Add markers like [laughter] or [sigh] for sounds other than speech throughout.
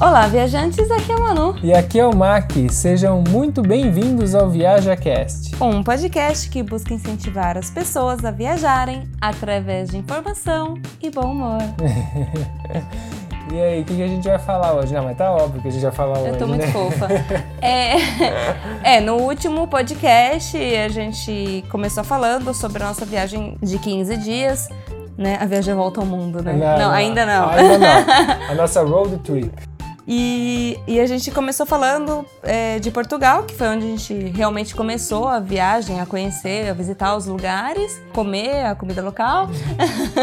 Olá, viajantes, aqui é o Manu. E aqui é o Mac. Sejam muito bem-vindos ao ViajaCast. Um podcast que busca incentivar as pessoas a viajarem através de informação e bom humor. [laughs] e aí, o que, a gente vai falar hoje? Não, mas tá óbvio que a gente vai falar hoje. Eu tô muito né? fofa. [laughs] É, [laughs] é, no último podcast a gente começou falando sobre a nossa viagem de 15 dias. Né? A viagem volta ao mundo, né? Não, não, ainda não. Ainda não. A nossa road trip. E, e, a gente começou falando é, de Portugal, que foi onde a gente realmente começou a viagem, a conhecer, a visitar os lugares, comer a comida local.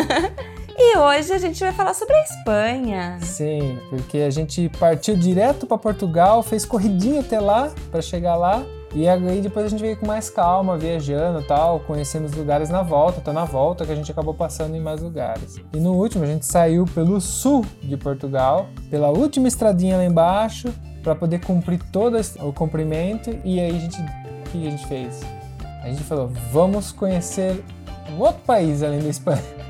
[laughs] e hoje a gente vai falar sobre a Espanha. Sim, porque a gente partiu direto para Portugal, fez corridinha até lá para chegar lá e aí depois a gente veio com mais calma, viajando tal, conhecendo os lugares na volta, tá na volta que a gente acabou passando em mais lugares. E no último a gente saiu pelo sul de Portugal, pela última estradinha lá embaixo, para poder cumprir todo o comprimento. E aí a gente, o que a gente fez? A gente falou, vamos conhecer um outro país além da Espanha.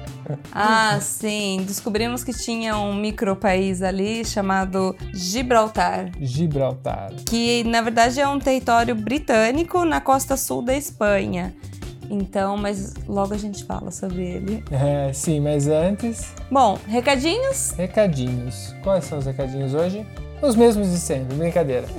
Ah, sim. Descobrimos que tinha um micro país ali chamado Gibraltar. Gibraltar. Que na verdade é um território britânico na costa sul da Espanha. Então, mas logo a gente fala sobre ele. É, sim, mas antes. Bom, recadinhos? Recadinhos. Quais são os recadinhos hoje? Os mesmos de sempre, brincadeira. [laughs]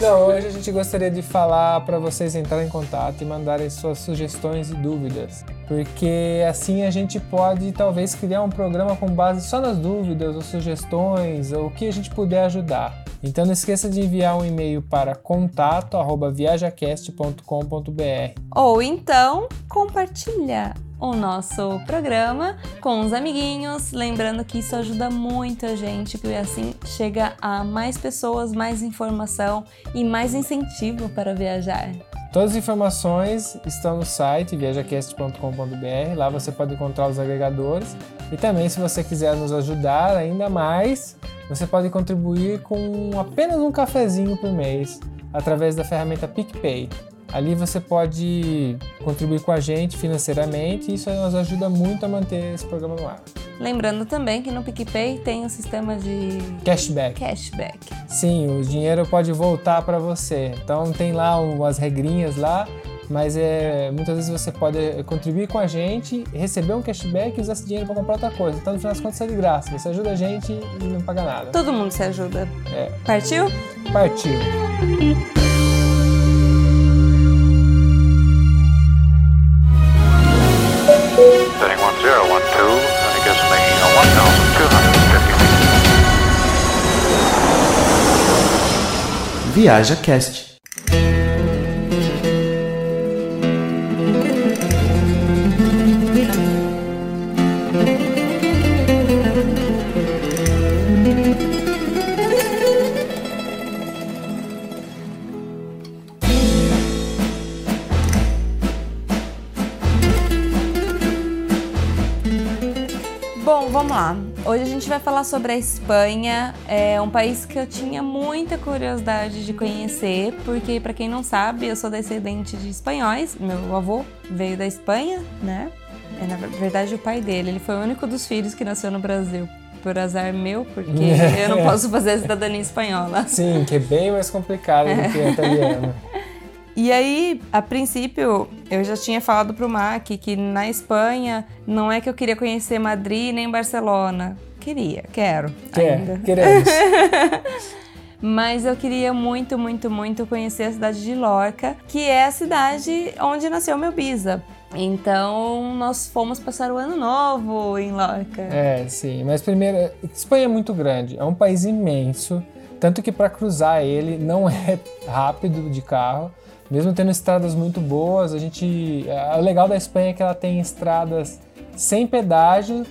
Não, hoje a gente gostaria de falar para vocês entrarem em contato e mandarem suas sugestões e dúvidas, porque assim a gente pode talvez criar um programa com base só nas dúvidas ou sugestões ou o que a gente puder ajudar. Então não esqueça de enviar um e-mail para contato@viajacast.com.br. Ou então compartilha o nosso programa com os amiguinhos. Lembrando que isso ajuda muito a gente, porque assim chega a mais pessoas, mais informação e mais incentivo para viajar. Todas as informações estão no site viajacast.com.br. Lá você pode encontrar os agregadores. E também, se você quiser nos ajudar ainda mais, você pode contribuir com apenas um cafezinho por mês através da ferramenta PicPay. Ali você pode contribuir com a gente financeiramente e isso nos ajuda muito a manter esse programa no ar. Lembrando também que no PicPay tem um sistema de cashback. Cashback. Sim, o dinheiro pode voltar para você. Então tem lá umas regrinhas lá, mas é, muitas vezes você pode contribuir com a gente, receber um cashback e usar esse dinheiro para comprar outra coisa. Então no final das contas é de graça. Você ajuda a gente e não paga nada. Todo mundo se ajuda. É. Partiu? Partiu. Viaja vai falar sobre a Espanha, é um país que eu tinha muita curiosidade de conhecer, porque para quem não sabe, eu sou descendente de espanhóis. Meu avô veio da Espanha, né? É na verdade o pai dele. Ele foi o único dos filhos que nasceu no Brasil. Por azar meu, porque [laughs] eu não posso fazer a cidadania espanhola. Sim, que é bem mais complicado do que a italiana. [laughs] E aí, a princípio, eu já tinha falado pro Mac que na Espanha não é que eu queria conhecer Madrid nem Barcelona. Queria, quero Quer, ainda. Queremos. [laughs] Mas eu queria muito, muito, muito conhecer a cidade de Lorca, que é a cidade onde nasceu meu bisa. Então, nós fomos passar o ano novo em Lorca. É, sim. Mas primeiro, Espanha é muito grande, é um país imenso, tanto que para cruzar ele não [laughs] é rápido de carro. Mesmo tendo estradas muito boas, a gente. O legal da Espanha é que ela tem estradas sem pedágio,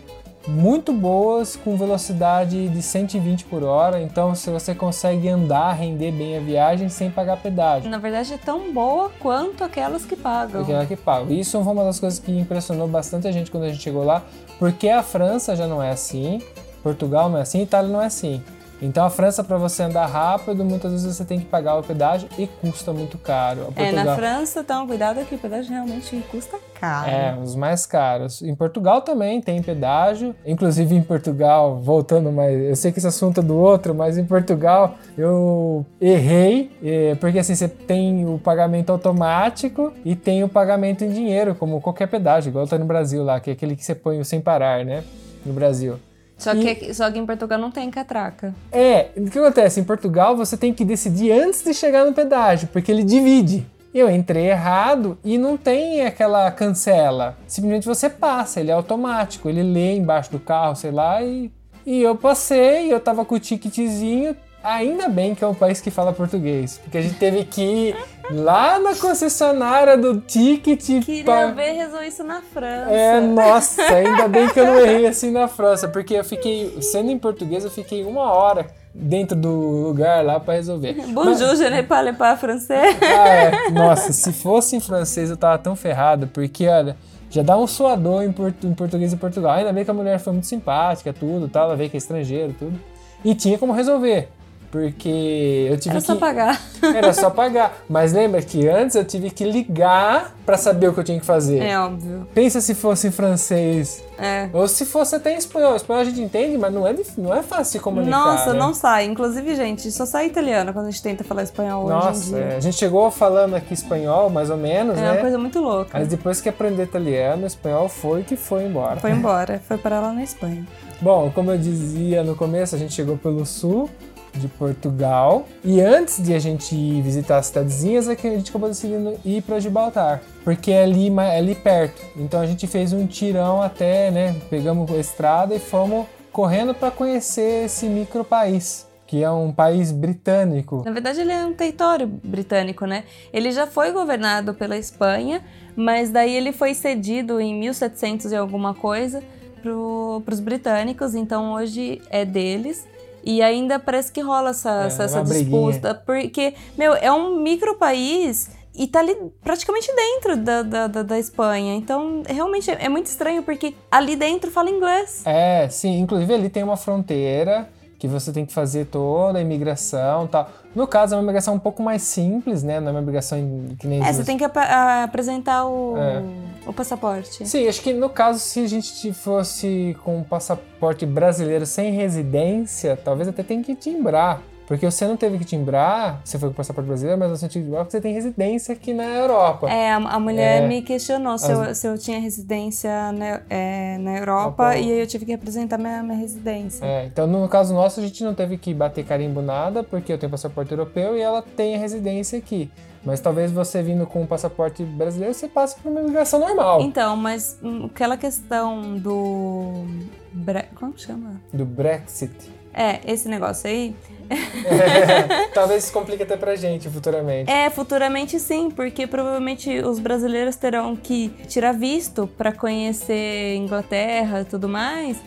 muito boas, com velocidade de 120 por hora. Então, se você consegue andar, render bem a viagem sem pagar pedágio. Na verdade, é tão boa quanto aquelas que pagam. Aquela que pagam. Isso foi uma das coisas que impressionou bastante a gente quando a gente chegou lá, porque a França já não é assim, Portugal não é assim, Itália não é assim. Então a França, para você andar rápido, muitas vezes você tem que pagar o pedágio e custa muito caro. É, na França, então, cuidado que o pedágio realmente custa caros. É, os mais caros. Em Portugal também tem pedágio. Inclusive em Portugal, voltando, mas eu sei que esse assunto é do outro, mas em Portugal eu errei, eh, porque assim, você tem o pagamento automático e tem o pagamento em dinheiro, como qualquer pedágio, igual tá no Brasil lá, que é aquele que você põe o sem parar, né? No Brasil. Só, que, aqui- só que em Portugal não tem catraca. É, o que acontece? Em Portugal você tem que decidir antes de chegar no pedágio, porque ele divide. Eu entrei errado e não tem aquela cancela. Simplesmente você passa, ele é automático, ele lê embaixo do carro, sei lá, e, e eu passei, eu tava com o ticketzinho. Ainda bem que é um país que fala português, porque a gente teve que lá na concessionária do ticket Queria pra- ver resolver isso na França. é, nossa, ainda bem que eu não errei assim na França, porque eu fiquei, sendo em português, eu fiquei uma hora dentro do lugar lá pra resolver. [laughs] Bonjour, je ne parle pas français. [laughs] Ah, é. Nossa, se fosse em francês eu tava tão ferrado, porque, olha, já dá um suador em, portu- em português em Portugal. Ainda bem que a mulher foi muito simpática, tudo, tal, ela veio que é estrangeiro, tudo. E tinha como resolver, porque eu tive Era que... só pagar. [laughs] Era só pagar. Mas lembra que antes eu tive que ligar pra saber o que eu tinha que fazer. É óbvio. Pensa se fosse em francês. É. Ou se fosse até em espanhol. Espanhol a gente entende, mas não é, não é fácil de comunicar. Nossa, né? não sai. Inclusive, gente, só sai italiano quando a gente tenta falar espanhol hoje em Nossa, dia. é, a gente chegou falando aqui espanhol, mais ou menos, É né? uma coisa muito louca. Mas depois que aprendeu italiano, espanhol foi que foi embora. Foi [laughs] embora, foi parar lá na Espanha. Bom, como eu dizia no começo, a gente chegou pelo sul de Portugal. E antes de a gente visitar as cidadezinhas, é que a gente acabou decidindo ir para Gibraltar. Porque é ali, é ali perto. Então a gente fez um tirão até, né? Pegamos a estrada e fomos correndo para conhecer esse micro país. Que é um país britânico. Na verdade, ele é um território britânico, né? Ele já foi governado pela Espanha, mas daí ele foi cedido em 1700 e alguma coisa para os britânicos, então hoje é deles. E ainda parece que rola essa, É, essa, essa uma briguinha. disputa, porque, meu, é um micro país e tá ali praticamente dentro da, da, da, da Espanha. Então, realmente é muito estranho, porque ali dentro fala inglês. É, sim. Inclusive ali tem uma fronteira que você tem que fazer toda a imigração e tal. No caso, é uma imigração um pouco mais simples, né? Não é uma imigração que nem... É, você tem que ap- apresentar o, É. o passaporte. Sim, acho que no caso, se a gente fosse com um passaporte brasileiro sem residência, talvez até tenha que timbrar. Porque você não teve que timbrar, você foi com o passaporte brasileiro, mas você tinha que timbrar porque você tem residência aqui na Europa. É, a, mulher É. me questionou se, eu, se eu tinha residência na, é, na Europa Europa. e aí eu tive que apresentar minha, minha residência. É, então no caso nosso a gente não teve que bater carimbo nada, porque eu tenho passaporte europeu e ela tem a residência aqui. Mas talvez você vindo com um passaporte brasileiro, você passe por uma imigração normal. Então, mas hum, aquela questão do. Bre... Como que chama? Do Brexit. É, esse negócio aí. [laughs] talvez isso complique até pra gente futuramente. É, futuramente sim, porque provavelmente os brasileiros terão que tirar visto pra conhecer Inglaterra e tudo mais.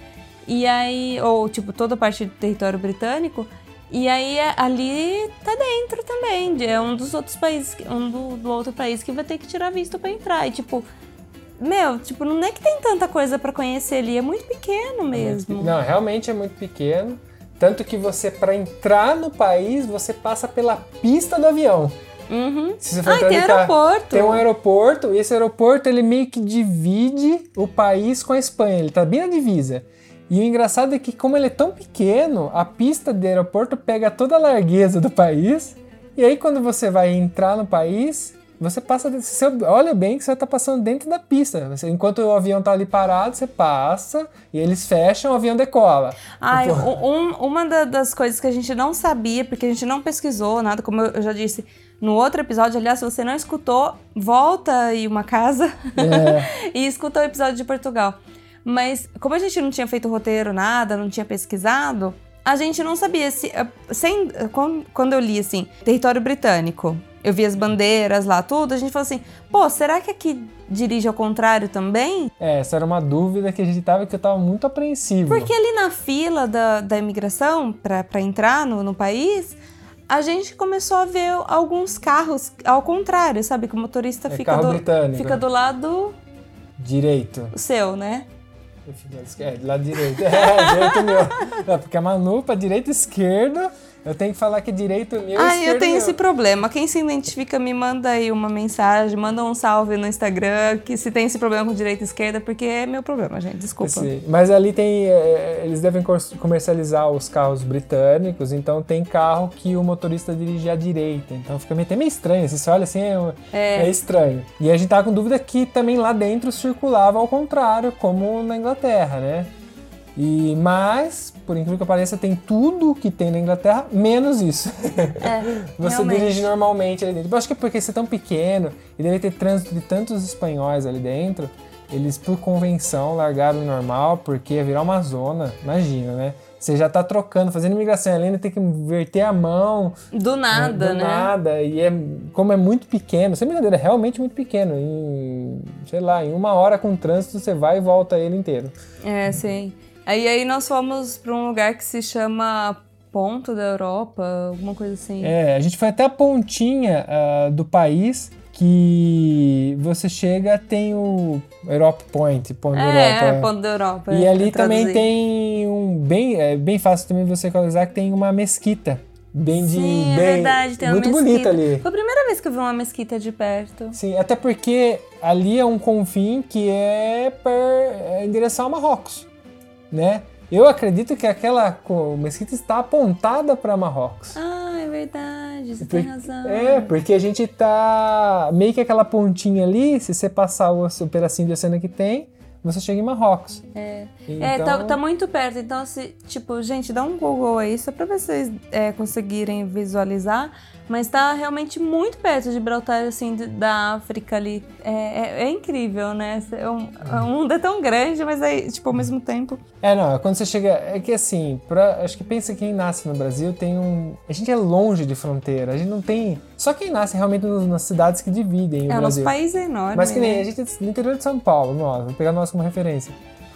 E aí, ou tipo, toda parte do território britânico. E aí é- ali tá dentro também. É um dos outros países, um do, do outro país que vai ter que tirar visto pra entrar. E tipo, meu, tipo, não é que tem tanta coisa pra conhecer ali, é muito pequeno mesmo. Não, realmente é muito pequeno. Tanto que você, para entrar no país, você passa pela pista do avião. Uhum. Se você for Ah, tem de aeroporto. Tem um aeroporto, e esse aeroporto ele meio que divide o país com a Espanha. Ele tá bem na divisa. E o engraçado é que, como ele é tão pequeno, a pista do aeroporto pega toda a largueza do país. E aí, quando você vai entrar no país, você passa. Você olha bem que você tá passando dentro da pista. Você- enquanto o avião tá ali parado, você passa e eles fecham, o avião decola. Ai, Tipo, um- uma da- das coisas que a gente não sabia, porque a gente não pesquisou nada, como eu já disse no outro episódio, aliás, se você não escutou, volta aí uma casa É. [laughs] e escuta o episódio de Portugal. Mas como a gente não tinha feito roteiro, nada, não tinha pesquisado, a gente não sabia se. eh, Sem, eh, quando eu li assim, território britânico, eu vi as bandeiras lá, tudo, a gente falou assim, pô, será que aqui dirige ao contrário também? É, essa era uma dúvida que a gente tava que eu tava muito apreensivo. Porque ali na fila da, da imigração para entrar no, no país, a gente começou a ver alguns carros ao contrário, sabe? Que o motorista É fica, do, britânico. fica do lado Direito. seu, né? Eu fico à esquerda, lado direito. [laughs] É, direito meu. É, porque a Manu pra direita e esquerda Eu tenho que falar que direito meu Ah, eu tenho meu. esse problema. Quem se identifica, me manda aí uma mensagem, manda um salve no Instagram, que se tem esse problema com direita e esquerda, porque é meu problema, gente. Desculpa. Sim, Mas ali tem. é, eles devem comercializar os carros britânicos, então tem carro que o motorista dirige à direita. Então fica meio, até meio estranho. Se você olha assim, é, é estranho. E a gente tava com dúvida que também lá dentro circulava ao contrário, como na Inglaterra, né? E, mas, por incrível que pareça, tem tudo que tem na Inglaterra, menos isso. É, [laughs] Você realmente. dirige normalmente ali dentro. Eu acho que é porque você é tão pequeno e deve ter trânsito de tantos espanhóis ali dentro, eles, por convenção, largaram o normal, porque ia virar uma zona. Imagina, né? Você já tá trocando, fazendo imigração ali, ainda tem que inverter a mão. Do nada, do né? nada. E é, como é muito pequeno, sem brincadeira, é realmente muito pequeno. Em, sei lá, em uma hora com trânsito, você vai e volta ele inteiro. É, sim. Aí, aí nós fomos pra um lugar que se chama Ponto da Europa, alguma coisa assim. É, a gente foi até a pontinha ah, do país que você chega, tem o Europe Point, Ponto da É, Europa. Ponto da Europa. E é, ali é também tem um bem, é bem fácil também você localizar que tem uma mesquita. Bem de Sim, é bem, verdade, tem uma muito mesquita. bonita ali. Foi a primeira vez que eu vi uma mesquita de perto. Sim, até porque ali é um confim que é, per, é em direção ao Marrocos, né? Eu acredito que aquela mesquita está apontada para Marrocos. Ah, é verdade, você Por- tem razão. É, porque a gente tá meio que aquela pontinha ali, se você passar o, o pedacinho de oceano que tem, você chega em Marrocos. É, Então, é tá, tá muito perto. Então, se, tipo, gente, dá um Google aí só pra vocês é, conseguirem visualizar. Mas tá realmente muito perto de Gibraltar, assim, da África ali. É, é, é incrível, né? É um- O mundo é tão grande, mas aí, tipo, ao mesmo tempo. É, não, quando você chega. É que assim, pra, acho que pensa quem nasce no Brasil tem um. A gente é longe de fronteira, a gente não tem. Só quem nasce realmente nas cidades que dividem o É, o nosso Brasil. país é enorme. Mas que nem né? a gente é no interior de São Paulo, nós, vou pegar nós como referência.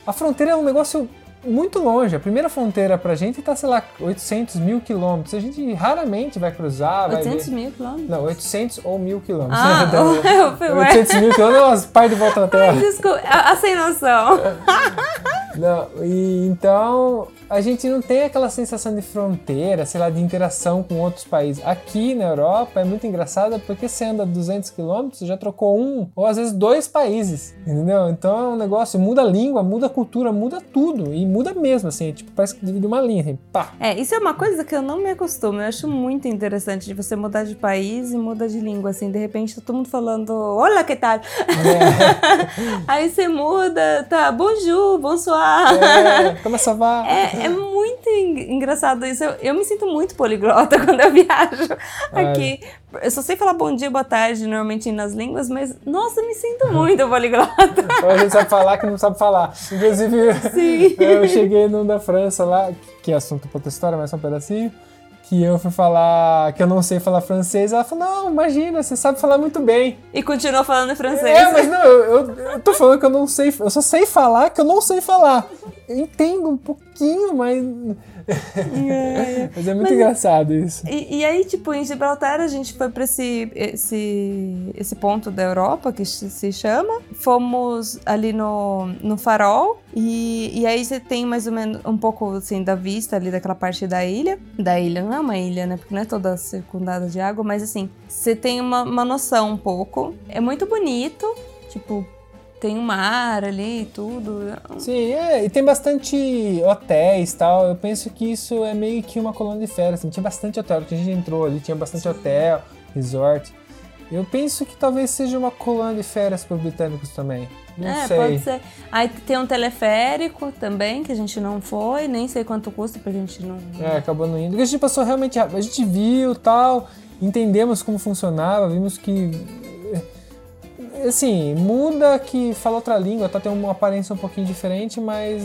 A fronteira é um negócio muito longe. A primeira fronteira pra gente tá, sei lá, 800 mil quilômetros. A gente raramente vai cruzar, vai 800 ver. mil quilômetros? Não, 800 ou mil quilômetros. Ah, [laughs] Então, [laughs] eu fui, ué. 800 mil quilômetros é umas par de volta na Terra. Desculpa, a, a sem noção. [laughs] Não, e então a gente não tem aquela sensação de fronteira, sei lá, de interação com outros países. Aqui na Europa é muito engraçado porque você anda 200 quilômetros, já trocou um ou às vezes dois países, entendeu? Então é um negócio, muda a língua, muda a cultura, muda tudo e muda mesmo, assim, tipo, parece que divide uma linha, assim, pá. É, isso é uma coisa que eu não me acostumo. Eu acho muito interessante de você mudar de país e mudar de língua, assim. De repente tá todo mundo falando, olá, que tal? [laughs] Aí você muda, tá, bonjour, bonsoir. É, como ça va? É, é muito en- engraçado isso. Eu, eu me sinto muito poliglota [laughs] quando eu viajo aqui. Eu só sei falar bom dia, boa tarde, normalmente nas línguas, mas, nossa, me sinto muito poliglota. A gente sabe falar que não sabe falar. Inclusive, Sim. eu cheguei num da França lá, que é assunto pra outra história, mas só um pedacinho. Que eu fui falar que eu não sei falar francês. Ela falou: Não, imagina, você sabe falar muito bem. E continuou falando francês. É, mas não, eu, eu tô falando que eu não sei. Eu só sei falar que eu não sei falar. Eu entendo um pouquinho, mas. Mas é muito Mas- engraçado isso. E, e aí, tipo, em Gibraltar a gente foi pra esse, esse, esse ponto da Europa que se se chama. Fomos ali no, no farol. E, e aí você tem mais ou menos um pouco assim da vista ali daquela parte da ilha. Da ilha, não é uma ilha, né? Porque não é toda circundada de água, mas assim, você tem uma, uma noção um pouco. É muito bonito, tipo, tem um mar ali e tudo. Sim, é, e tem bastante hotéis e tal. Eu penso que isso é meio que uma colônia de férias. Assim, tinha bastante hotel, que a gente entrou ali, tinha bastante hotel, resort. Eu penso que talvez seja uma colônia de férias para os britânicos também. Não é, sei. pode ser. Aí tem um teleférico também, que a gente não foi, nem sei quanto custa, porque a gente não. É, acabou não indo. Porque a gente passou realmente rápido. A gente viu tal, entendemos como funcionava, vimos que. Assim, muda que fala outra língua, tá? Tem uma aparência um pouquinho diferente, mas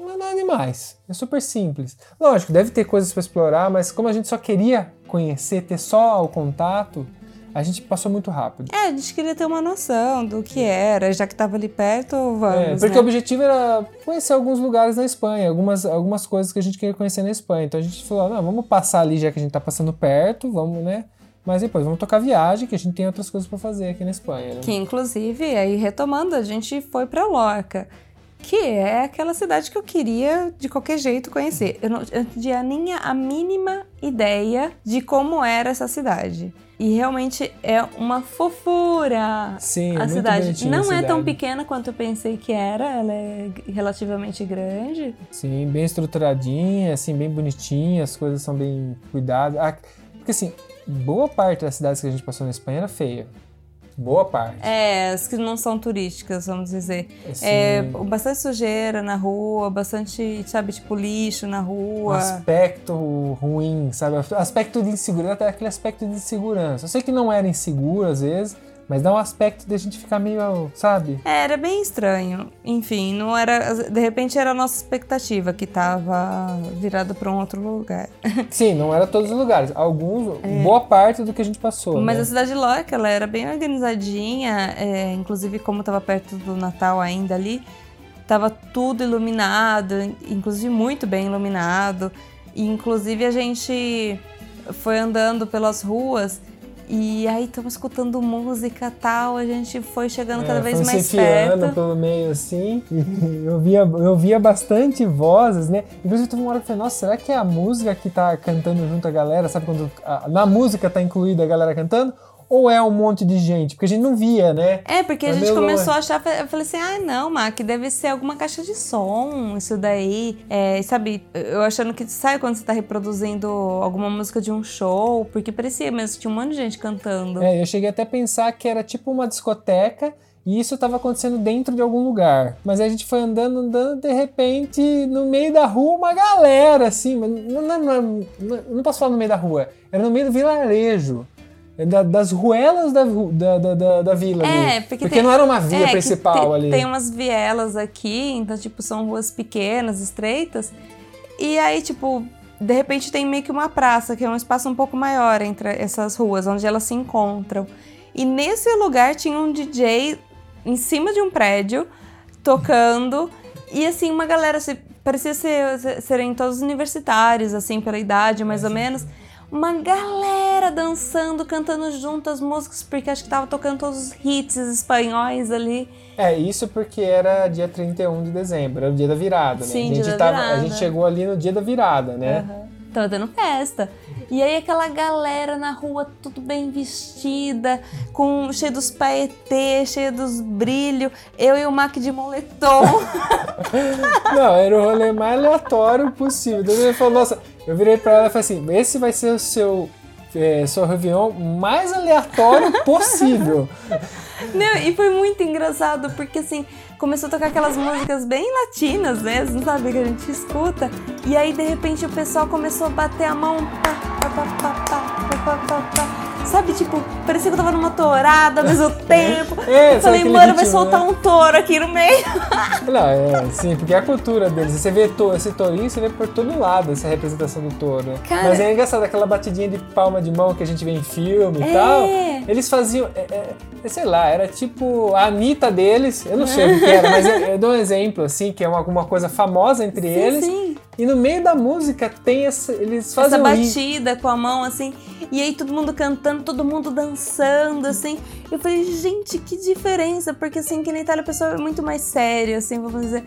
não é nada demais. É super simples. Lógico, deve ter coisas para explorar, mas como a gente só queria conhecer, ter só o contato, a gente passou muito rápido. É, a gente queria ter uma noção do que era, já que tava ali perto, vamos. É, porque né? o objetivo era conhecer alguns lugares na Espanha, algumas, algumas coisas que a gente queria conhecer na Espanha. Então a gente falou, não, vamos passar ali já que a gente tá passando perto, vamos, né? Mas depois vamos tocar viagem, que a gente tem outras coisas para fazer aqui na Espanha. Né? Que inclusive, aí retomando, a gente foi pra Lorca. que é aquela cidade que eu queria de qualquer jeito conhecer. Eu não, eu tinha nem a mínima ideia de como era essa cidade. E realmente é uma fofura Sim, é a cidade. Não a é tão cidade. pequena quanto eu pensei que era, ela é relativamente grande. Sim, bem estruturadinha, assim, bem bonitinha, as coisas são bem cuidadas. Ah, porque assim, boa parte das cidades que a gente passou na Espanha era feia. Boa parte. É, as que não são turísticas, vamos dizer. Assim, É, bastante sujeira na rua, bastante, sabe, tipo lixo na um rua. aspecto ruim, sabe? Aspecto de insegurança, até aquele aspecto de insegurança. Eu sei que não era inseguro às vezes, mas dá um aspecto de a gente ficar meio, sabe? É, era bem estranho. Enfim, não era. De repente era a nossa expectativa que tava virada para um outro lugar. [laughs] Sim, não era todos os lugares. Alguns, boa parte do que a gente passou. É. Mas né? a cidade Lorca, ela era bem organizadinha, é, inclusive como tava perto do Natal ainda ali, tava tudo iluminado, inclusive muito bem iluminado. E, inclusive a gente foi andando pelas ruas e aí estamos escutando música tal, a gente foi chegando cada É, vez foi mais perto. pelo meio assim. E [laughs] eu via, eu via bastante vozes, né? Inclusive teve uma hora que eu falei, nossa, será que é a música que tá cantando junto a galera? Sabe quando a- na música tá incluída a galera cantando? Ou é um monte de gente? Porque a gente não via, né? É, porque a gente começou longe. a achar, eu falei assim, ah, não, Mac, deve ser alguma caixa de som, isso daí. É, sabe, eu achando que, sabe quando você tá reproduzindo alguma música de um show? Porque parecia mesmo que tinha um monte de gente cantando. É, eu cheguei até a pensar que era tipo uma discoteca e isso estava acontecendo dentro de algum lugar. Mas aí a gente foi andando, andando, de repente, no meio da rua, uma galera, assim. não, não, não, não posso falar no meio da rua, era no meio do vilarejo. É da- das ruelas da, da, da, da, vila É, ali. porque, tem- não era uma via é, principal te- ali. Tem umas vielas aqui, então, tipo, são ruas pequenas, estreitas. E aí, tipo, de repente tem meio que uma praça, que é um espaço um pouco maior entre essas ruas, onde elas se encontram. E nesse lugar tinha um DJ em cima de um prédio, tocando. E assim, uma galera, parecia ser, serem todos universitários, assim, pela idade, mais ou menos. Uma galera dançando, cantando junto as músicas, porque acho que tava tocando todos os hits espanhóis ali. É, isso porque era dia 31 de dezembro, era o dia da virada, né? Sim, a, gente dia da tava- a virada. gente chegou ali no dia da virada, né? Aham. Tava dando festa. E aí aquela galera na rua, tudo bem vestida, com cheio dos paetês, cheio dos brilhos. Eu e o Mac de moletom. [laughs] Não, era o rolê mais aleatório possível. Então ele falou, nossa, eu virei pra ela e falei assim, esse vai ser o seu, é, seu Réveillon mais aleatório [laughs] possível. Não, e foi muito engraçado, porque assim, começou a tocar aquelas músicas bem latinas mesmo, sabe? Que a gente escuta. E aí, de repente, o pessoal começou a bater a mão. Pá, pá, pá, Sabe, tipo, parecia que eu tava numa tourada ao mesmo [laughs] tempo. É, eu falei, mano, vai ritmo, soltar né? um touro aqui no meio. Não, é, sim, porque é a cultura deles. Você vê to, esse tourinho, você vê por todo lado essa representação do touro. né? Cara- Mas é engraçado, aquela batidinha de palma de mão que a gente vê em filme e É. tal. Eles faziam, é, é, é, sei lá, era tipo a Anitta deles, eu não sei o que era, mas eu, eu dou um exemplo, assim, que é uma, alguma coisa famosa entre Sim, eles. sim. E no meio da música tem essa. Eles fazem Essa batida com a mão, assim. E aí todo mundo cantando, todo mundo dançando, assim. Eu falei, gente, que diferença. Porque, assim, que na Itália o pessoal é muito mais sério, assim, vamos dizer.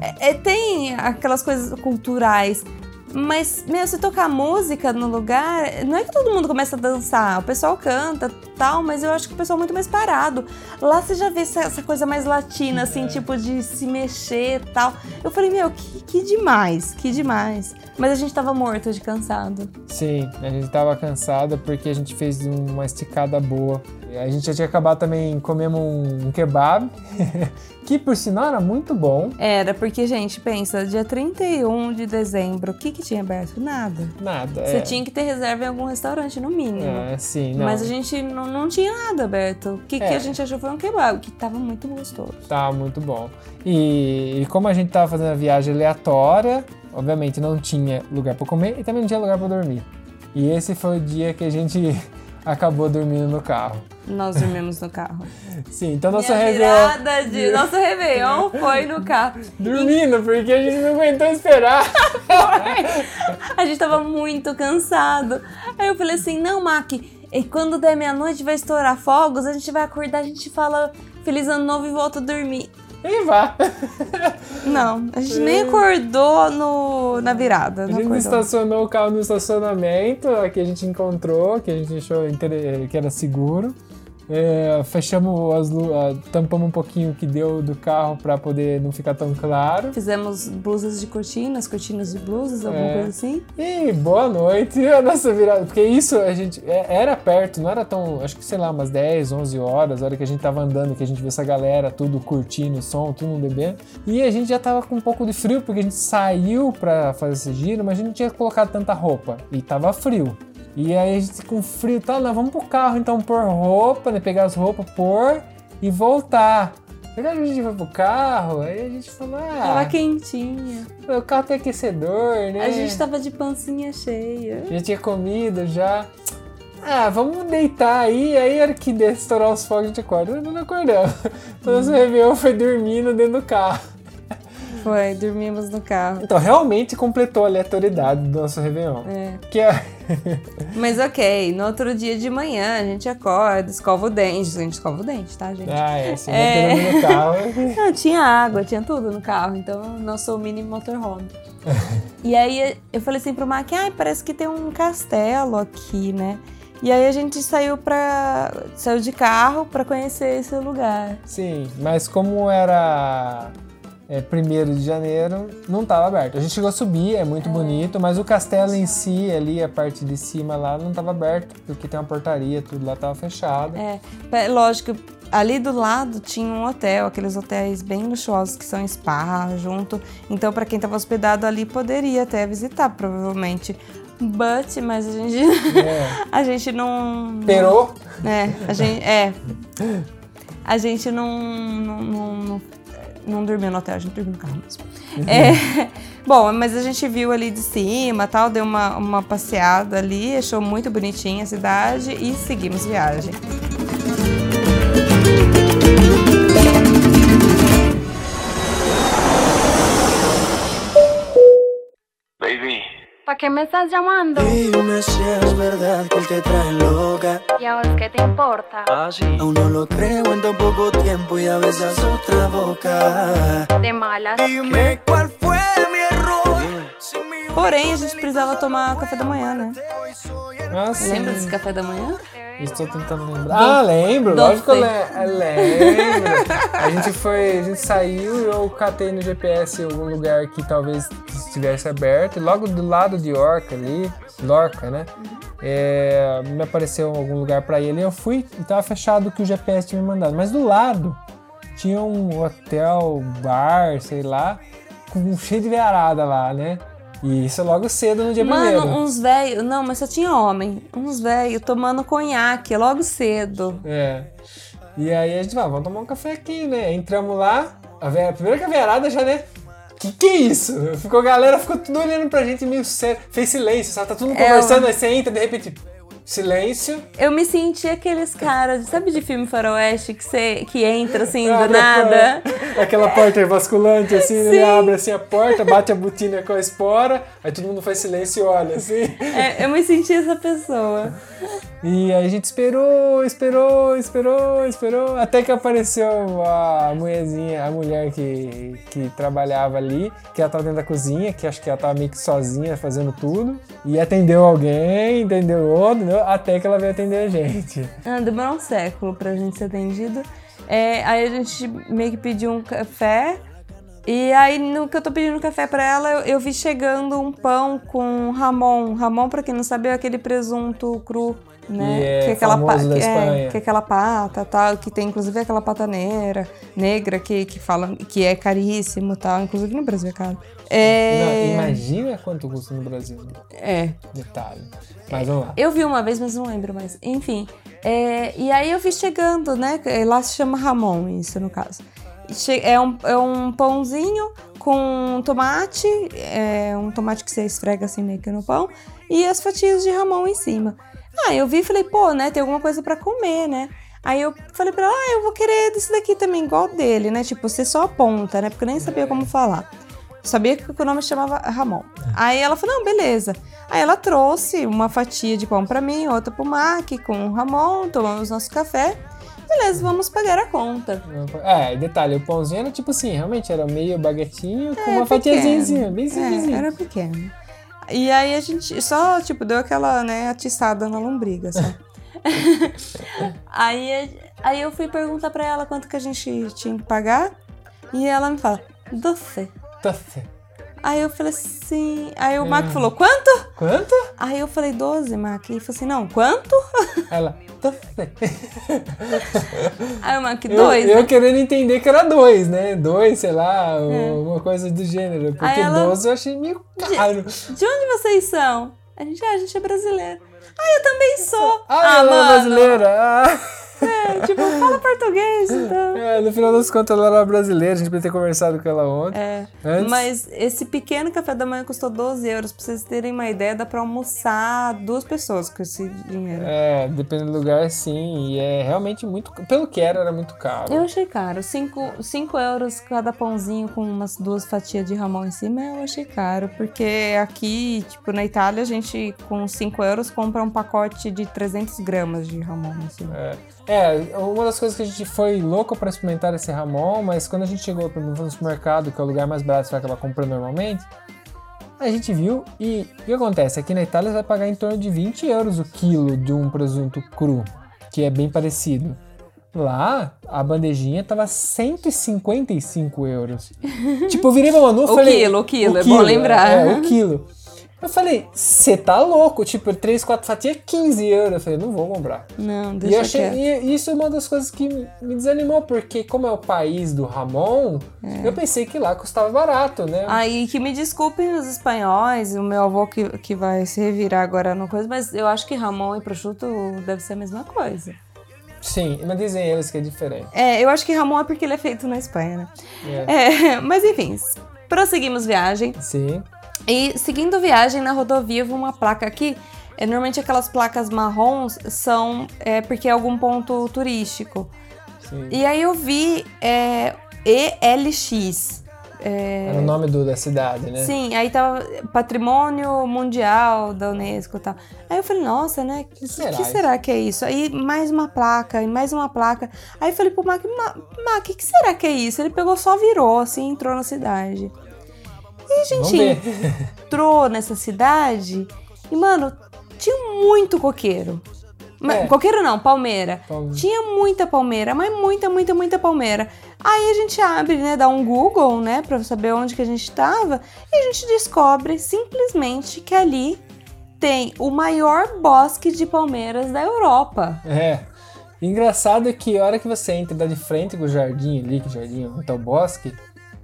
É, é- tem aquelas coisas culturais. Mas, meu, se tocar música no lugar, não é que todo mundo começa a dançar. O pessoal canta tal, mas eu acho que o pessoal é muito mais parado. Lá você já vê essa, essa coisa mais latina, assim, tipo de se mexer tal. Eu falei, meu, que, que demais, que demais. Mas a gente tava morto de cansado. Sim, a gente tava cansada porque a gente fez uma esticada boa. A gente já tinha acabado também, comemos um, kebab, [laughs] que por sinal era muito bom. Era, porque, gente, pensa, dia 31 de dezembro, o que que tinha aberto? Nada. Nada. Você é, tinha que ter reserva em algum restaurante, no mínimo. É, sim, não. Mas a gente não, não tinha nada aberto. O que, que É. a gente achou foi um kebab, que tava muito gostoso. Tá muito bom. E, e como a gente tava fazendo a viagem aleatória, obviamente não tinha lugar pra comer e também não tinha lugar pra dormir. E esse foi o dia que a gente acabou dormindo no carro. Nós dormimos no carro. [laughs] Sim, então nosso Minha Réveillon... de nosso Réveillon [laughs] foi no carro. Dormindo, porque a gente não aguentou esperar. [laughs] A gente tava muito cansado. Aí eu falei assim: não, Mac, e quando der meia-noite vai estourar fogos, a gente vai acordar, a gente fala Feliz Ano Novo e volta a dormir. Nem vá. Não, a gente nem acordou no, na virada. A gente acordou. estacionou o carro no estacionamento, aqui a gente encontrou, que a gente achou que era seguro. É, fechamos as ah, tampamos um pouquinho o que deu do carro para poder não ficar tão claro. Fizemos blusas de cortinas, cortinas de blusas, alguma É. coisa assim. E boa noite, [laughs] a nossa virada. Porque isso a gente é- era perto, não era tão. Acho que sei lá, umas 10, 11 horas, a hora que a gente tava andando, que a gente viu essa galera, tudo curtindo o som, tudo no bebendo. E a gente já tava com um pouco de frio, porque a gente saiu pra fazer esse giro, mas a gente não tinha colocado tanta roupa. E tava frio. E aí a gente com frio tal, nós vamos pro carro então pôr roupa, né? Pegar as roupas, pôr e voltar. Aí a gente foi pro carro, aí a gente falou, ah, Tava quentinha. o carro tem aquecedor, né? A gente tava de pancinha cheia. Já tinha comido, já. Ah, vamos deitar aí, aí a hora que estourar os fogos a gente acorda. Não acordamos. Então nosso Réveillon foi dormindo dentro do carro. Foi, dormimos no carro. Então realmente completou a aleatoriedade do nosso Réveillon. É. Que é... [laughs] Mas ok, no outro dia de manhã a gente acorda, escova o dente. A gente escova o dente, tá, gente? Ah, é, se É. é. no carro. Não, tinha água, tinha tudo no carro, então não sou mini motorhome. [laughs] e aí eu falei assim pro Mac, ai, parece que tem um castelo aqui, né? E aí a gente saiu pra. saiu de carro pra conhecer esse lugar. Sim, mas como era é, 1 de janeiro, não estava aberto. A gente chegou a subir, é muito bonito, mas o castelo em si, ali, a parte de cima lá, não estava aberto, porque tem uma portaria, tudo lá estava fechado. É, é, lógico, ali do lado tinha um hotel, aqueles hotéis bem luxuosos que são spa junto. Então, pra quem tava hospedado ali, poderia até visitar, provavelmente. But, mas a gente, [laughs] É. a gente não. Perou? É, a gente. É. [laughs] A gente não. Não, não, não, não dormiu no hotel, a gente dormiu no carro mesmo. É, [laughs] bom, mas a gente viu ali de cima tal, deu uma, uma passeada ali, achou muito bonitinha a cidade e seguimos viagem. Qué me estás llamando? Dime si es verdad que él te trae loca. ¿Y ahora qué te importa? Aún no lo creo en tan poco tiempo y a besas otra boca. De malas. Dime cuál fue mi error. Porém, a gente precisava tomar café da manhã, né? Ah, sim. Lembra desse café da manhã? Estou tentando lembrar. Ah, lembro, Doce. lógico que eu le- lembro. a gente foi, a gente saiu e eu catei no GPS algum lugar que talvez estivesse aberto. E logo do lado de Orca ali, Lorca, né? é, me apareceu algum lugar pra ir ali. Eu fui e tava fechado o que o GPS tinha me mandado. Mas do lado tinha um hotel, bar, sei lá, com cheio de veiarada lá, né? E isso logo cedo no dia primeiro. Mano, uns velhos. Não, mas só tinha homem. Uns velhos tomando conhaque logo cedo. É. E aí a gente vai, vamos tomar um café aqui, né? Entramos lá, a, primeira que a veiarada já, né? Que que é isso? Ficou, a galera ficou tudo olhando pra gente meio sério. Fez silêncio, sabe? Tá mundo É, conversando, eu- aí você entra, de repente, silêncio. Eu me senti aqueles caras, sabe de filme faroeste que, você, que entra assim do Abre a nada? porta, Aquela porta basculante, assim, ele Sim. abre assim a porta, bate a botina com a espora, aí todo mundo faz silêncio e olha, assim. É, eu me senti essa pessoa. E aí a gente esperou, esperou, esperou, esperou, até que apareceu a mulherzinha, a mulher que, que trabalhava ali, que ela tava dentro da cozinha, que acho que ela tava meio que sozinha fazendo tudo, e atendeu alguém, entendeu outro, entendeu? Até que ela veio atender a gente. Ah, demorou um século pra gente ser atendido. É, aí a gente meio que pediu um café. E aí, no que eu tô pedindo café pra ela, eu, eu vi chegando um pão com ramon. Ramon, pra quem não sabe, é aquele presunto cru, né? É que aquela da que, é, que é aquela pata tal, que tem inclusive aquela pata negra, negra que, que fala que é caríssimo tal. Inclusive no Brasil é caro. É, Não, imagina quanto custa no Brasil, é, detalhe. Mas vamos lá. Eu vi uma vez, mas não lembro mais. Enfim, é, e aí eu vi chegando, né? Lá se chama Ramon, isso no caso. Che- É um, é um pãozinho com tomate, é um tomate que você esfrega assim meio que no pão, e as fatias de Ramon em cima. Ah, eu vi e falei, pô, né? Tem alguma coisa pra comer, né? Aí eu falei pra ela, ah, eu vou querer desse daqui também, igual dele, né? Tipo, você só aponta, né? Porque eu nem sabia como falar. Sabia que o nome chamava Ramon. Aí ela falou, não, beleza. Aí ela trouxe uma fatia de pão pra mim, outra pro Mac, com o Ramon, tomamos nosso café. beleza, vamos pagar a conta. É, detalhe, o pãozinho era tipo assim, realmente era meio baguetinho com uma É, fatiazinha pequeno. assim, bem É, simplesinho. era pequeno. E aí a gente só, tipo, deu aquela, né, atiçada na lombriga, só. [laughs] aí, aí eu fui perguntar pra ela quanto que a gente tinha que pagar. E ela me fala, doce. Doce. Aí eu falei assim. Aí o É. Mac falou, quanto? Quanto? Aí eu falei, 12, Mac. E ele falou assim, não, quanto? Ela, doce. Aí o Mac, Eu, dois. eu né? querendo entender que era dois, né? Dois, sei lá, uma coisa do gênero. Porque ela- 12 eu achei meio caro. De onde vocês são? A gente, ah, a gente é brasileiro. Ah, eu também sou. Ah, ela é brasileira. Ah. É, [laughs] tipo, fala português, então. É, no final das contas ela era brasileira, a gente podia ter conversado com ela ontem. É, Antes. mas esse pequeno café da manhã custou 12 euros. Pra vocês terem uma ideia, dá pra almoçar duas pessoas com esse dinheiro. É, dependendo do lugar, sim. E é realmente muito. Pelo que era, era muito caro. Eu achei caro. 5 euros cada pãozinho com umas duas fatias de ramão em cima, eu achei caro. Porque aqui, tipo, na Itália, a gente com 5 euros compra um pacote de 300 gramas de ramão em cima. É. É, uma das coisas que a gente foi louco pra experimentar esse Ramon, mas quando a gente chegou no supermercado, que é o lugar mais barato que você acaba comprando normalmente, a gente viu e o que acontece? Aqui na Itália você vai pagar em torno de 20 euros o quilo de um presunto cru, que é bem parecido. Lá, a bandejinha tava 155 euros. [laughs] tipo, eu virei pra Manu e O falei... quilo, o quilo, é bom lembrar. É, o quilo. Eu falei, você tá louco? Tipo, 3, 4 fatias, 15 euros. Eu falei, não vou comprar. Não, E, deixa eu achei, quieto. e isso é uma das coisas que me desanimou, porque como é o país do Ramon, eu pensei que lá custava barato, né? Aí que me desculpem os espanhóis, o meu avô que, que vai se revirar agora no coisa, mas eu acho que Ramon e prosciutto deve ser a mesma coisa. Sim, mas dizem eles que é diferente. É, eu acho que Ramon é porque ele é feito na Espanha, né? É. É, [laughs] mas enfim, prosseguimos viagem. Sim. E seguindo viagem na rodovia, eu vi uma placa aqui. É, normalmente aquelas placas marrons são é, porque é algum ponto turístico. sim. E aí eu vi é, ELX. É, Era o nome do, da cidade, né? Sim, aí tava Patrimônio Mundial da Unesco e tal. Aí eu falei, nossa, né? O que, será que será que é isso? Aí mais uma placa, e mais uma placa. Aí eu falei pro Mac, "Ma- Mac, o que será que é isso? Ele pegou, só virou, assim, entrou na cidade. E a gente [laughs] entrou nessa cidade e, mano, tinha muito coqueiro. É. Coqueiro não, palmeira. Palmeira. Tinha muita palmeira, mas muita, muita, muita palmeira. Aí a gente abre, né, dá um Google, né, pra saber onde que a gente tava, e a gente descobre simplesmente que ali tem o maior bosque de palmeiras da Europa. É. Engraçado é que a hora que você entra dá de frente com o jardim ali, que o jardim onde tá o bosque,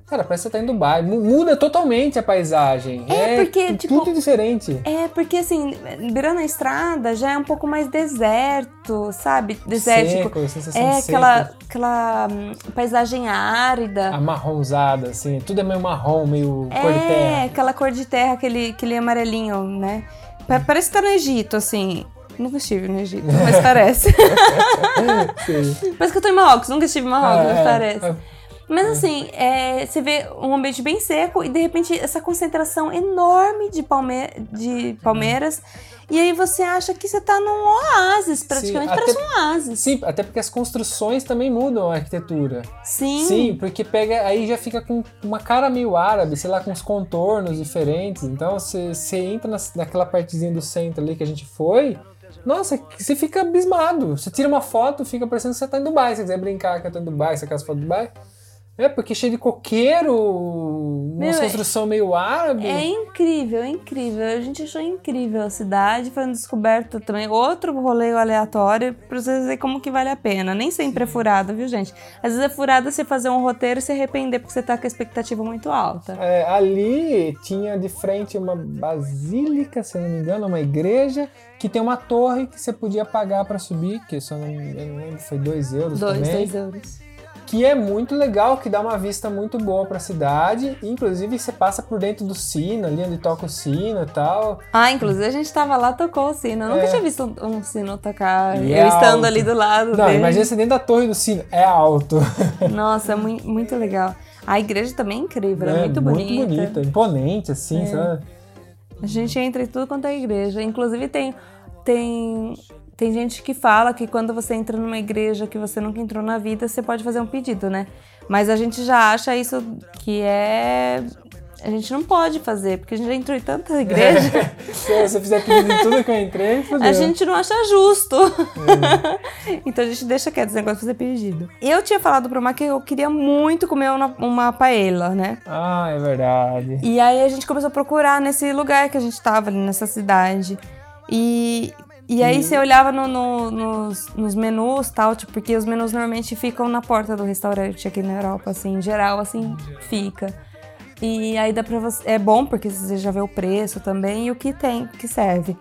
cara, parece que você tá em Dubai. Mu- Muda totalmente a paisagem. É, porque, tu- tipo, Tudo diferente. É, porque assim, virando a estrada já é um pouco mais deserto, sabe? Desértico. Seco, sensação É de aquela, aquela hum, paisagem árida. amarronzada, assim. Tudo é meio marrom, meio cor de É, terra. aquela cor de terra, aquele, aquele amarelinho, né? Pa- Parece que tá no Egito, assim. Nunca estive no Egito, mas parece. [laughs] Sim. parece que eu tô em Marrocos, nunca estive em Marrocos, Ah, mas é, parece. é. Mas assim, é, você vê um ambiente bem seco e de repente essa concentração enorme de, palme de palmeiras. E aí você acha que você tá num oásis, praticamente até- parece um oásis. Sim, até porque as construções também mudam a arquitetura. Sim. Sim, porque pega aí já fica com uma cara meio árabe, sei lá, com os contornos diferentes. Então você, você entra nas- naquela partezinha do centro ali que a gente foi. Nossa, você fica abismado. Você tira uma foto, fica parecendo que você tá em Dubai. Se você quiser brincar que eu tô em Dubai, você quer as fotos de Dubai. É, porque cheio de coqueiro, uma Meu, é- construção meio árabe. É incrível, é incrível. A gente achou incrível a cidade, foi uma descoberta também. Outro rolê aleatório pra vocês verem como que vale a pena. Nem sempre é furada, viu, gente? Às vezes é furada você fazer um roteiro e se arrepender porque você tá com a expectativa muito alta. É, ali tinha de frente uma basílica, se não me engano, uma igreja, que tem uma torre que você podia pagar para subir, que se eu não, eu não lembro, foi 2 euros Dois, também. dois euros. Que é muito legal, que dá uma vista muito boa para a cidade. Inclusive, você passa por dentro do sino, ali onde toca o sino e tal. Ah, inclusive a gente tava lá, tocou o sino. Eu nunca É. tinha visto um, sino tocar. E eu é estando alto. ali do lado Não, dele. imagina você dentro da torre do sino, é alto. [laughs] Nossa, é mui- muito legal. A igreja também é incrível, é, né? muito bonita. bonita, imponente, assim, É. sabe? A gente entra em tudo quanto é igreja. Inclusive tem, tem tem gente que fala que quando você entra numa igreja que você nunca entrou na vida, você pode fazer um pedido, né? Mas a gente já acha isso que é. A gente não pode fazer, porque a gente já entrou em tanta igreja. [laughs] Se você fizer pedido em tudo que eu entrei, fodeu. A gente não acha justo. [laughs] então a gente deixa quieto esse negócio de fazer pedido. Eu tinha falado pro Mar que eu queria muito comer uma, uma paella, né? Ah, é verdade. E aí a gente começou a procurar nesse lugar que a gente tava ali, nessa cidade. E, e aí você olhava no- no- nos, nos menus tal, tipo, porque os menus normalmente ficam na porta do restaurante aqui na Europa, assim, em geral, assim, fica. E aí dá pra você. É bom porque você já vê o preço também e o que tem, que serve.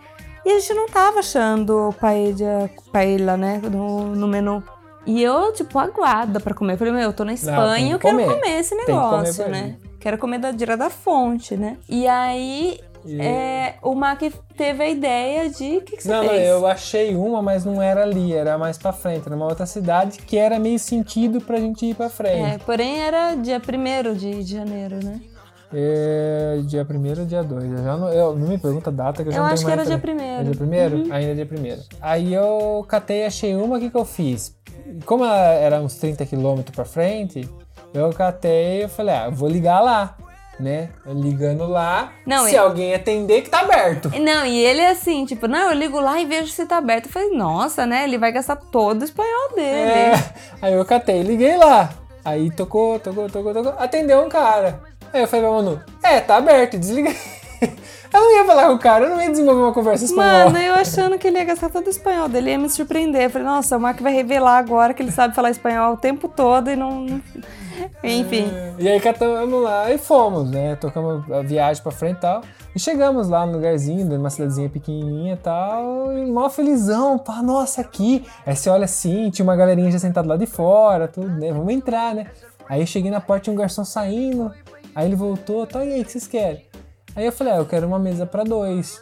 E a gente não tava achando paella, paella né, no, no menu. E eu, tipo, aguada pra comer. Eu falei, meu, eu tô na Espanha, tem eu que quero comer. comer esse comer negócio, pra né? Quero comer da direto da fonte, né? E aí, E- é, o Mac teve a ideia de. O que, que você Não, não, fez? eu achei uma, mas não era ali, era mais pra frente, era uma outra cidade que era meio sentido pra gente ir pra É, frente. porém, era dia 1 de, de janeiro, né? É, dia 1 ou dia 2? Eu já não, eu, não me pergunta a data que eu já Eu não acho tenho que era dia tele- 1º. É dia 1 Ainda é dia 1 Aí eu catei, achei uma, o que que eu fiz? Como ela era uns 30 quilômetros pra frente, eu catei e falei, ah, vou ligar lá, né? Ligando lá, Não, se e- alguém atender que tá aberto. Não, e ele é assim, tipo, não, eu ligo lá e vejo se tá aberto. Eu falei, nossa, né? Ele vai gastar todo o espanhol dele. É, aí eu catei, liguei lá. Aí tocou, tocou, tocou, tocou. Atendeu um cara. Aí eu falei pra Manu, é, tá aberto, desliguei. [laughs] Eu não ia falar com o cara, eu não ia desenvolver uma conversa espanhola. Mano, eu achando que ele ia gastar todo o espanhol dele, ia me surpreender. Eu falei, nossa, o Mark vai revelar agora que ele sabe falar espanhol o tempo todo e não. [laughs] Enfim. E aí catamos lá e fomos, né? Tocamos a viagem pra frente e tal. E chegamos lá no lugarzinho, numa cidadezinha pequenininha e tal. E mó felizão, pá, nossa, aqui. Aí você olha assim, tinha uma galerinha já sentada lá de fora, tudo, né? Vamos entrar, né? Aí eu cheguei na porta, tinha um garçom saindo. Aí ele voltou, tá, e aí, o que vocês querem? Aí eu falei, ah, eu quero uma mesa pra dois.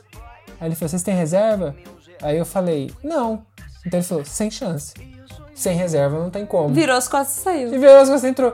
Aí ele falou, vocês têm reserva? Aí eu falei, não. Então ele falou, sem chance. Sem reserva não tem como. Virou as costas e E saiu. virou as costas e entrou.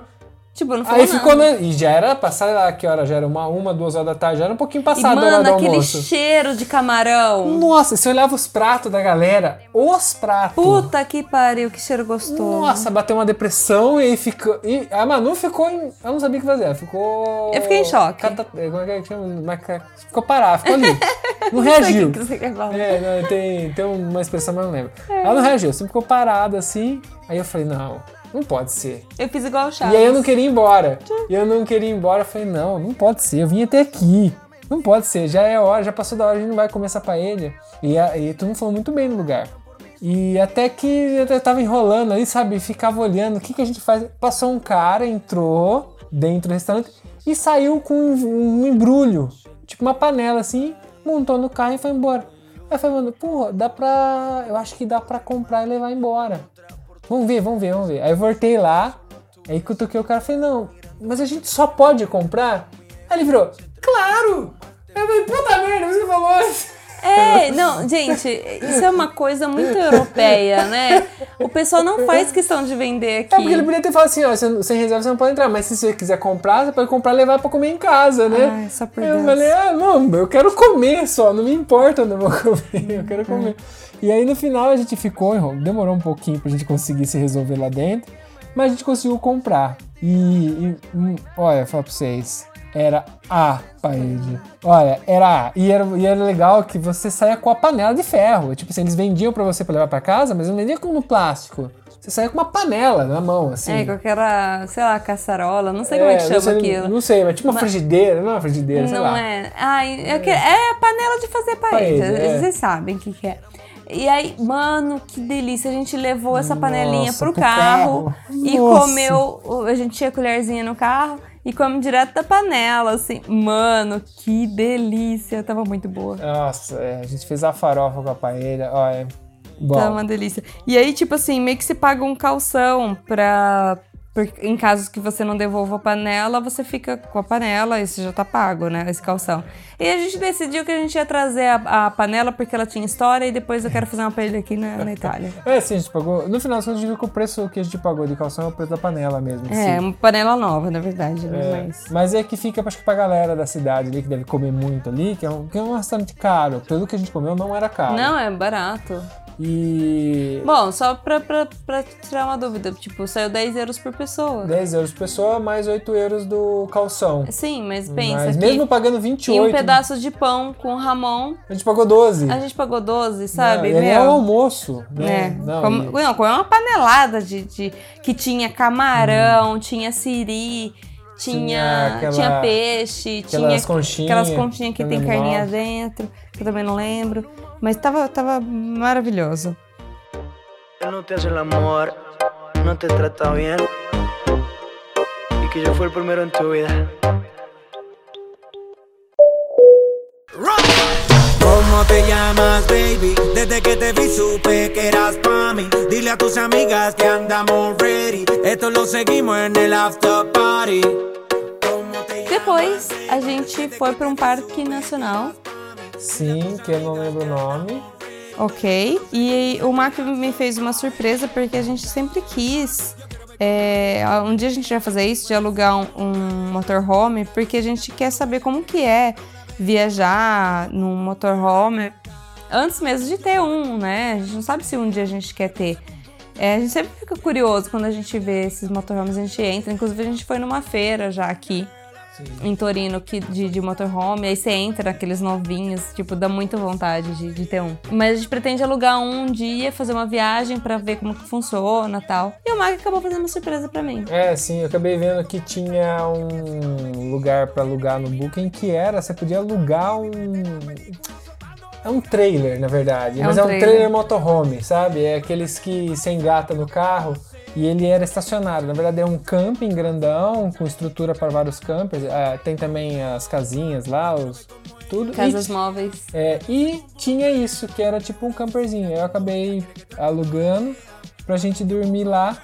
Tipo, não falou Aí ficou, né? E já era passada lá, que hora? Já era uma, uma, duas horas da tarde, já era um pouquinho E, passado a hora mano, do aquele almoço. cheiro de camarão. Nossa, você olhava os pratos da galera, os pratos. Puta que pariu, que cheiro gostoso. Nossa, bateu uma depressão e aí ficou. E a Manu ficou em. Eu não sabia o que fazer. Ela ficou. Eu fiquei em choque. Cata... Como é que chama? Maca- Ficou parada, ficou ali. [laughs] Não reagiu. que você quer falar. É, não, tem, tem uma expressão, mas não lembro. Ela não reagiu, sempre ficou parada assim. Aí eu falei, não, não pode ser. Eu fiz igual o Chaves. E aí eu não queria ir embora. E eu não queria ir embora. Eu falei, não, não pode ser. Eu vim até aqui. Não pode ser. Já é hora, já passou da hora, a gente não vai comer essa paella. E, a, e todo mundo falou muito bem no lugar. E até que eu tava enrolando ali, sabe? Ficava olhando, o que, que a gente faz? Passou um cara, entrou dentro do restaurante e saiu com um, um embrulho. Tipo uma panela assim, montou no carro e foi embora. Aí eu falei, mano, pô, dá pra. Eu acho que dá pra comprar e levar embora. Vamos ver, vamos ver, vamos ver. Aí eu voltei lá, aí cutuquei o cara e falei, não, mas a gente só pode comprar? Aí ele virou, claro! Eu falei, puta merda, você falou isso. É, não, gente, isso é uma coisa muito europeia, né? O pessoal não faz questão de vender É porque ele aqui. podia ter falado assim, ó, sem reserva você não pode entrar, mas se você quiser comprar, você pode comprar e levar pra comer em casa, né? Ai, só por eu Deus. falei, ah, não, eu quero comer só, não me importa onde eu vou [laughs] comer, eu quero comer. E aí no final a gente ficou, demorou um pouquinho pra gente conseguir se resolver lá dentro, mas a gente conseguiu comprar. E, e, hum, olha, falo pra vocês, era a paella. Olha, era a. E era, e era legal que você saia com a panela de ferro. Tipo assim, eles vendiam pra você pra levar pra casa, mas não vendiam como no plástico. Você saia com uma panela na mão, assim. É, com aquela, sei lá, caçarola, não sei como é que não chama sei, aquilo. Não sei, mas tipo uma frigideira, não é uma frigideira, sei Não lá. é. Ai, é, que- é a panela de fazer paella. Paella, é. Vocês sabem o que, que é. E aí, mano, que delícia. A gente levou essa panelinha Nossa, pro, pro carro, carro. e Nossa. comeu. A gente tinha colherzinha no carro e come direto da panela, assim. Mano, que delícia. Tava muito boa. Nossa, é, a gente fez a farofa com a paella, olha. Bom, Tá uma delícia. E aí, tipo assim, meio que se paga um calção pra. Por- em caso que você não devolva a panela, você fica com a panela e isso já tá pago, né? Esse calção. E a gente decidiu que a gente ia trazer a, a panela porque ela tinha história e depois eu quero fazer uma paella aqui na, na Itália. É, sim, a gente pagou. No final a gente viu que o preço que a gente pagou de calção é o preço da panela mesmo. É, si. uma panela nova, na verdade, né? É, Mas. Mas é que fica, acho que pra galera da cidade ali, que deve comer muito ali, que é um, que é um restaurante caro. Pelo que a gente comeu, não era caro. Não, é barato. E Bom, só pra, pra, pra tirar uma dúvida, tipo, saiu 10 euros por pessoa. 10 euros por pessoa, mais 8 euros do calção. Sim, mas pensa Mas mesmo pagando e 28, um pedaço de pão com Ramon, a gente pagou 12. a gente pagou 12, sabe? Não, e é o almoço, né? É, Não, como, e- não, comeu uma panelada de, de- que tinha camarão, tinha siri, Tinha tinha, aquela- tinha peixe, aquelas tinha conchinhas, aquelas conchinhas que eu tem carninha nova. dentro, que eu também não lembro, mas tava, tava maravilhoso. Él no te hace el amor, no te trata bien. Y que yo fui el primero en tu vida. ¿Cómo te llamas, baby? Desde que te vi supe que eras pa' mí. Dile a tus amigas que andamos ready. Esto lo seguimos en el after party. ¿Cómo te Depois a gente foi para um parque nacional, Sim, que eu não lembro o nome. ok? E o Marco me fez uma surpresa porque a gente sempre quis. é, um dia a gente vai fazer isso, de alugar um, um motorhome, porque a gente quer saber como que é viajar num motorhome antes mesmo de ter um, né? A gente não sabe se um dia a gente quer ter. É, a gente sempre fica curioso quando a gente vê esses motorhomes, a gente entra. Inclusive, a gente foi numa feira já aqui em Torino que, de, de motorhome, aí você entra naqueles novinhos, tipo, dá muita vontade de, de ter um. Mas a gente pretende alugar um dia, fazer uma viagem pra ver como que funciona e tal. E o Mark acabou fazendo uma surpresa pra mim. É, sim, eu acabei vendo que tinha um lugar pra alugar no Booking que era, você podia alugar um. É um trailer, na verdade. É mas um é um trailer. trailer motorhome, sabe? É aqueles que se engata no carro e ele era estacionário. Na verdade, é um camping grandão, com estrutura para vários campers. Ah, tem também as casinhas lá, os. Tudo. Casas e, móveis. é, e tinha isso, que era tipo um camperzinho. Eu acabei alugando pra gente dormir lá.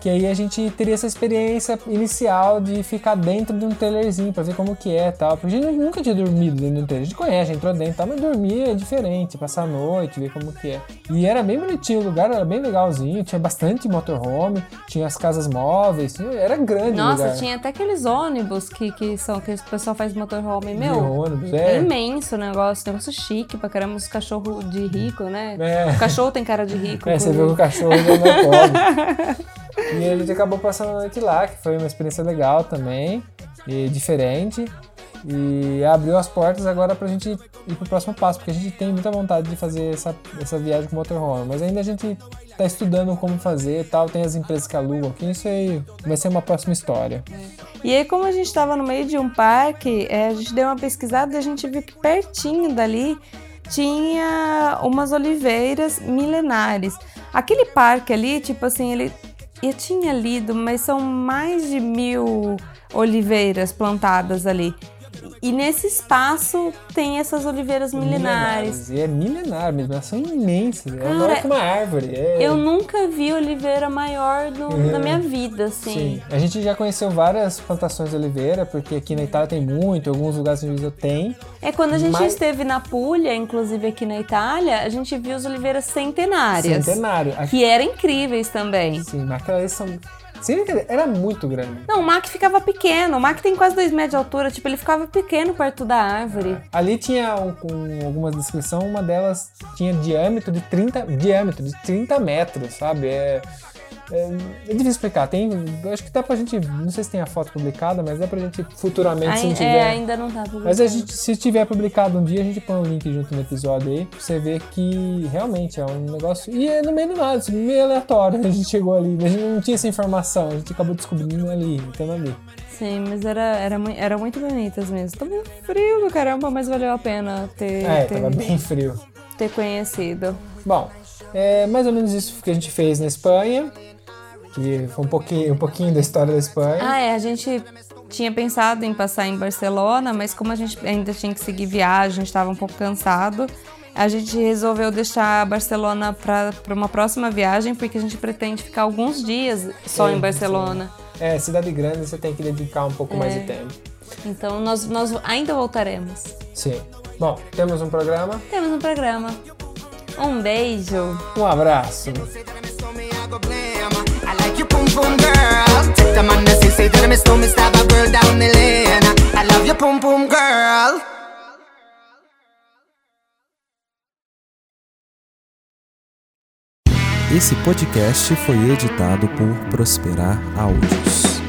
Que aí a gente teria essa experiência inicial de ficar dentro de um trailerzinho pra ver como que é e tal. Porque a gente nunca tinha dormido dentro de um trailer. A gente conhece, entrou dentro e tal, mas dormir é diferente, passar a noite, ver como que é. E era bem bonitinho, o lugar era bem legalzinho, tinha bastante motorhome, tinha as casas móveis, era grande Nossa, lugar. tinha até aqueles ônibus que, que são que o pessoal faz motorhome. De Meu, ônibus, é imenso o negócio, negócio chique pra caramba, os cachorros de rico, né? É. O cachorro tem cara de rico. É, você viu o cachorro já não é. [laughs] E a gente acabou passando a noite lá, que foi uma experiência legal também, e diferente. E abriu as portas agora pra gente ir pro próximo passo, porque a gente tem muita vontade de fazer essa, essa viagem com motorhome. Mas ainda a gente tá estudando como fazer e tal, tem as empresas que alugam aqui, isso aí vai ser uma próxima história. E aí, como a gente estava no meio de um parque, é, a gente deu uma pesquisada e a gente viu que pertinho dali tinha umas oliveiras milenares. Aquele parque ali, tipo assim, ele. Eu tinha lido, mas são mais de mil oliveiras plantadas ali. E nesse espaço tem essas oliveiras milenares. E é milenar mesmo, elas são imensas. É Cara, maior que uma árvore. é- Eu nunca vi oliveira maior no- Uhum. na minha vida, assim. Sim, a gente já conheceu várias plantações de oliveira, porque aqui na Itália tem muito, em alguns lugares a gente tem. É quando a gente Mas- esteve na Puglia, inclusive aqui na Itália, a gente viu as oliveiras centenárias. Centenário. Aqui, Que eram incríveis também. sim, mas aquelas são. Brincadeira, era muito grande. Não, o Mac ficava pequeno. O Mac tem quase 2 metros de altura. Tipo, ele ficava pequeno perto da árvore. Ali tinha, um, com algumas descrições, uma delas tinha diâmetro de 30, diâmetro de 30 metros, sabe? É, é, é difícil explicar. Tem, acho que dá pra gente, não sei se tem a foto publicada, mas dá pra gente futuramente, se Ai- não tiver... é, ainda não tá publicado. Mas a gente, se tiver publicado um dia, a gente põe o link junto no episódio aí, pra você ver que realmente é um negócio. E é no meio do nada, assim, meio aleatório. [laughs] A gente chegou ali, a gente não tinha essa informação, a gente acabou descobrindo ali, então ali. Sim, mas era, era, era muito bonitas mesmo. Tava frio do caramba, mas valeu a pena ter, É, ter, tava bem frio. ter conhecido. Bom, é mais ou menos isso que a gente fez na Espanha, que foi um pouquinho, um pouquinho da história da Espanha. Ah, é, a gente tinha pensado em passar em Barcelona, mas como a gente ainda tinha que seguir viagem, a gente estava um pouco cansado, a gente resolveu deixar Barcelona para uma próxima viagem, porque a gente pretende ficar alguns dias só Sim, em Barcelona. É, cidade grande você tem que dedicar um pouco mais É. de tempo. Então nós, nós ainda voltaremos. Sim. Bom, temos um programa. Temos um programa. Um beijo. Um abraço. Boom girl. Take the man that say that me slow me stab a girl down the lane. I love your boom boom girl. Esse podcast foi editado por Prosperar Áudios.